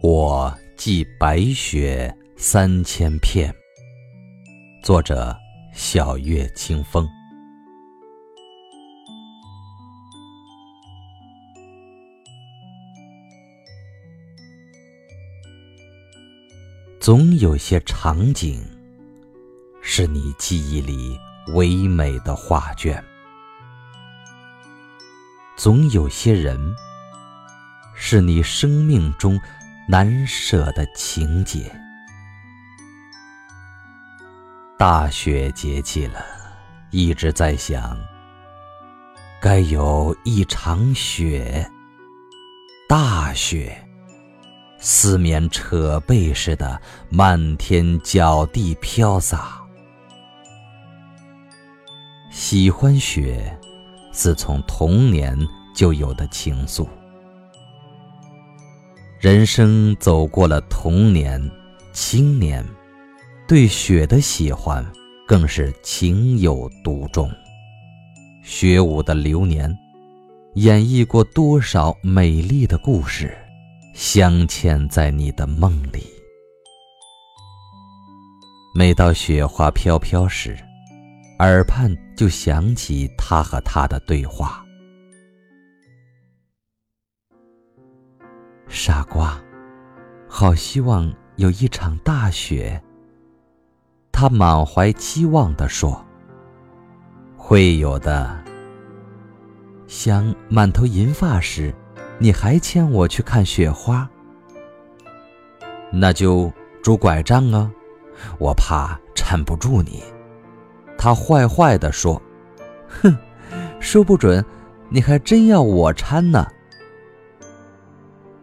我寄白雪三千片。作者：小月清风。总有些场景，是你记忆里唯美的画卷；总有些人，是你生命中。难舍的情节。大雪节气了，一直在想，该有一场雪，大雪，四面扯背似的，漫天脚地飘洒。喜欢雪，自从童年就有的情愫。人生走过了童年、青年，对雪的喜欢更是情有独钟。雪舞的流年，演绎过多少美丽的故事，镶嵌在你的梦里。每到雪花飘飘时，耳畔就响起他和她的对话。傻瓜，好希望有一场大雪。他满怀期望地说：“会有的。想满头银发时，你还牵我去看雪花。那就拄拐杖啊，我怕搀不住你。”他坏坏地说：“哼，说不准你还真要我搀呢。”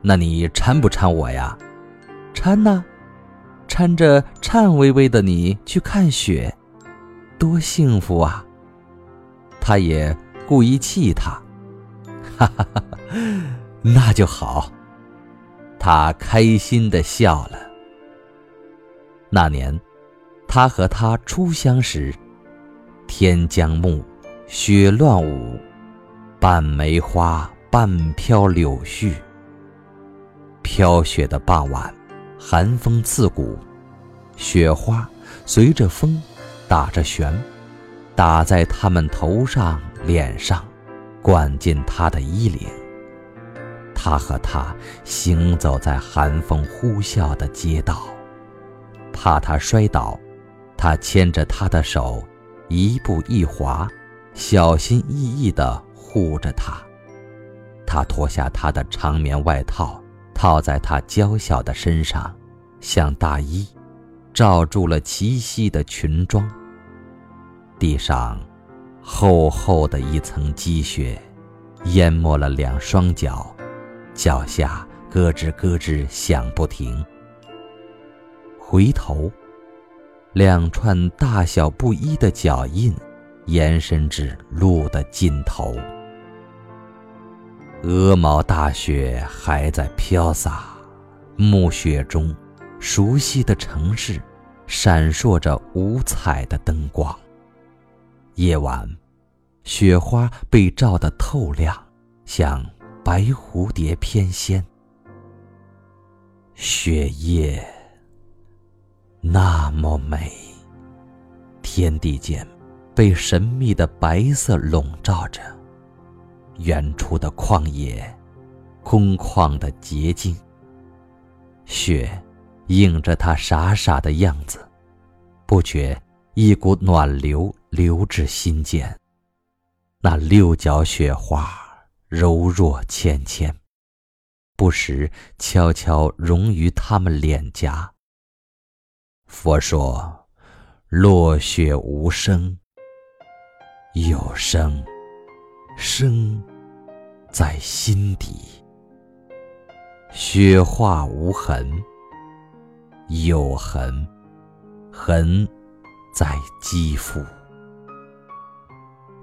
那你搀不搀我呀？搀呐，搀着颤巍巍的你去看雪，多幸福啊！他也故意气他，哈哈哈哈，那就好。他开心的笑了。那年，他和她初相识，天将暮，雪乱舞，半梅花，半飘柳絮。飘雪的傍晚，寒风刺骨，雪花随着风打着旋，打在他们头上、脸上，灌进他的衣领。他和她行走在寒风呼啸的街道，怕他摔倒，他牵着她的手，一步一滑，小心翼翼地护着她。他脱下她的长棉外套。套在他娇小的身上，像大衣，罩住了齐膝的裙装。地上厚厚的一层积雪，淹没了两双脚，脚下咯吱咯吱响不停。回头，两串大小不一的脚印，延伸至路的尽头。鹅毛大雪还在飘洒，暮雪中，熟悉的城市闪烁着五彩的灯光。夜晚，雪花被照得透亮，像白蝴蝶翩跹。雪夜那么美，天地间被神秘的白色笼罩着。远处的旷野，空旷的洁净。雪映着他傻傻的样子，不觉一股暖流流至心间。那六角雪花柔弱纤纤，不时悄悄融于他们脸颊。佛说：落雪无声，有声。生在心底，雪化无痕；有痕，痕在肌肤。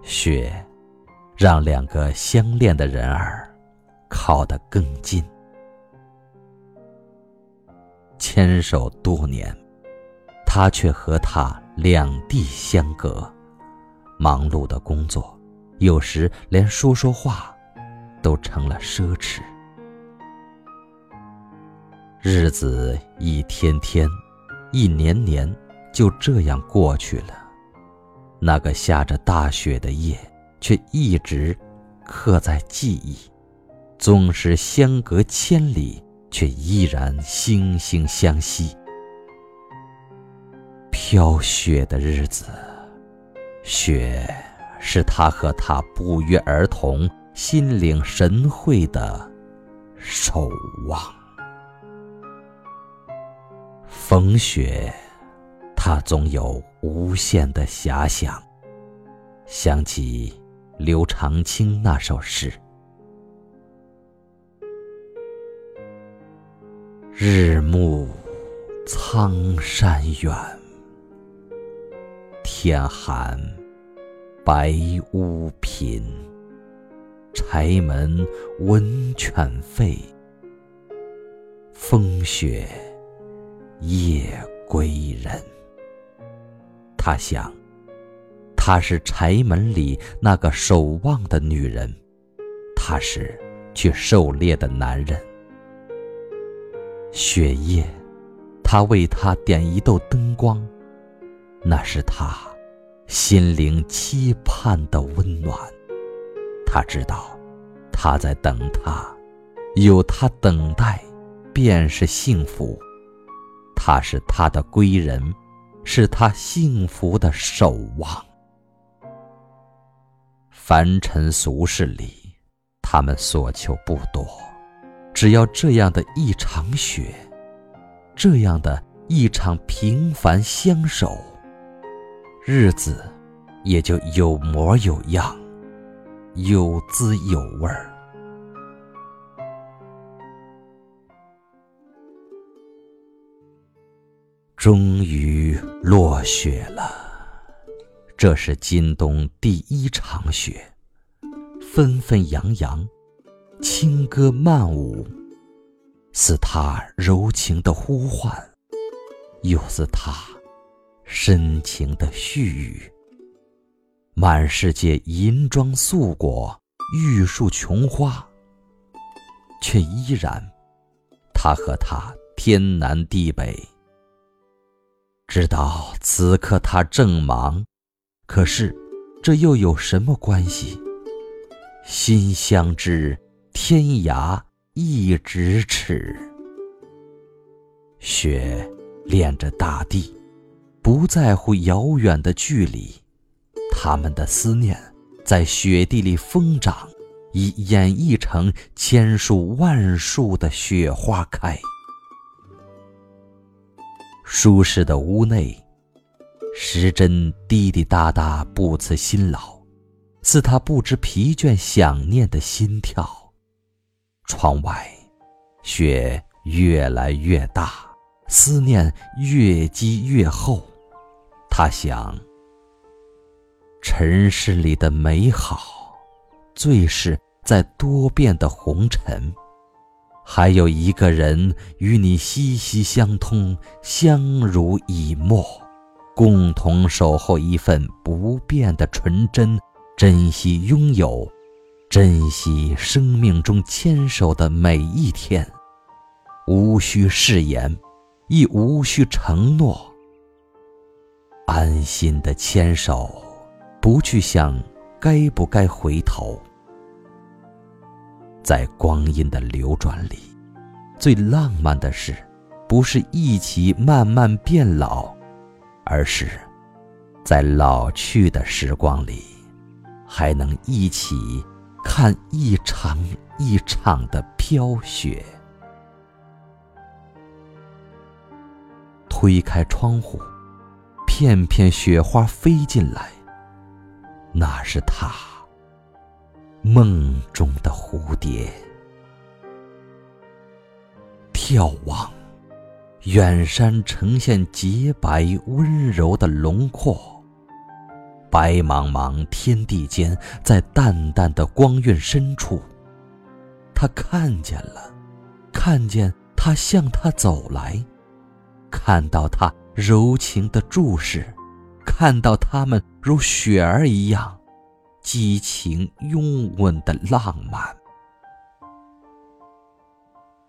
雪让两个相恋的人儿靠得更近，牵手多年，他却和他两地相隔，忙碌的工作。有时连说说话，都成了奢侈。日子一天天，一年年，就这样过去了。那个下着大雪的夜，却一直刻在记忆。纵使相隔千里，却依然惺惺相惜。飘雪的日子，雪是他和他不约而同、心领神会的守望。风雪，他总有无限的遐想。想起刘长卿那首诗。日暮苍山远，天寒白屋贫。柴门温泉沸，风雪夜归人。他想，她是柴门里那个守望的女人，他是去狩猎的男人。雪夜，他为她点一豆灯光，那是他心灵期盼的温暖。他知道，他在等他，有他等待，便是幸福。他是他的归人，是他幸福的守望。凡尘俗世里，他们所求不多。只要这样的一场雪，这样的一场平凡相守，日子也就有模有样，有滋有味儿。终于落雪了，这是今冬第一场雪，纷纷扬扬。轻歌曼舞，似他柔情的呼唤，又似他深情的絮语。满世界银装素裹，玉树琼花，却依然，他和他天南地北。知道此刻他正忙，可是这又有什么关系？心相知。天涯一咫尺，雪恋着大地，不在乎遥远的距离。他们的思念在雪地里疯长，已演绎成千树万树的雪花开。舒适的屋内，时针滴滴答答，不辞辛劳，似他不知疲倦想念的心跳。窗外，雪越来越大，思念越积越厚。他想，尘世里的美好，最是在多变的红尘。还有一个人与你息息相通，相濡以沫，共同守候一份不变的纯真，珍惜拥有。珍惜生命中牵手的每一天，无需誓言，亦无需承诺。安心的牵手，不去想该不该回头。在光阴的流转里，最浪漫的事，不是一起慢慢变老，而是，在老去的时光里，还能一起。看一场一场的飘雪，推开窗户，片片雪花飞进来。那是他梦中的蝴蝶。眺望，远山呈现洁白温柔的轮廓。白茫茫天地间，在淡淡的光晕深处，他看见了，看见他向他走来，看到他柔情的注视，看到他们如雪儿一样，激情拥吻的浪漫。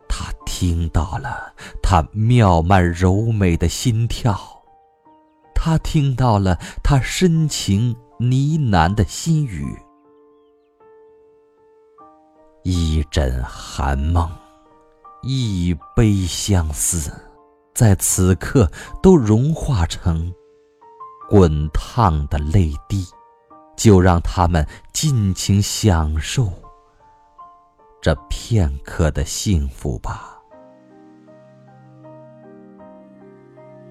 他听到了他妙曼柔美的心跳，他听到了他深情呢喃的心语。一枕寒梦，一杯相思，在此刻都融化成滚烫的泪滴。就让他们尽情享受这片刻的幸福吧。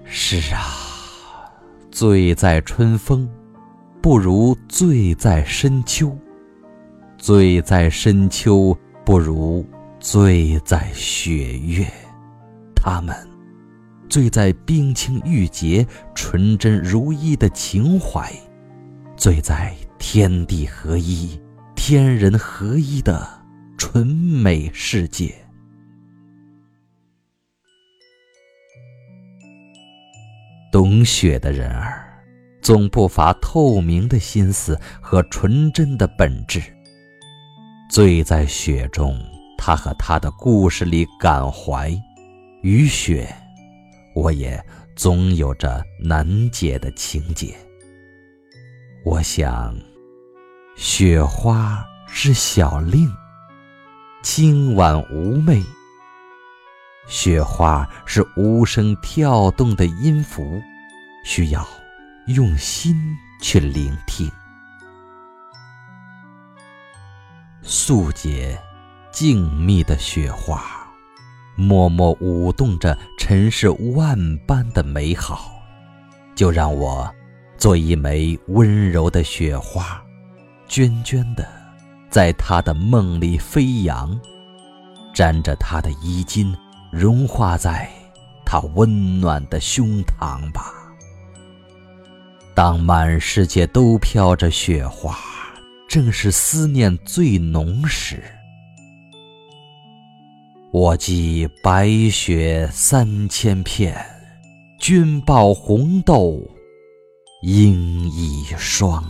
是啊，醉在春风，不如醉在深秋；醉在深秋，不如醉在雪月。他们醉在冰清玉洁、纯真如一的情怀。醉在天地合一、天人合一的纯美世界。懂雪的人儿，总不乏透明的心思和纯真的本质。醉在雪中，他和他的故事里感怀，与雪，我也总有着难解的情结。我想，雪花是小令，轻婉妩媚。雪花是无声跳动的音符，需要用心去聆听。素洁、静谧的雪花，默默舞动着尘世万般的美好，就让我。做一枚温柔的雪花，涓涓的，在他的梦里飞扬，沾着他的衣襟，融化在他温暖的胸膛吧。当满世界都飘着雪花，正是思念最浓时。我寄白雪三千片，君报红豆。应一双。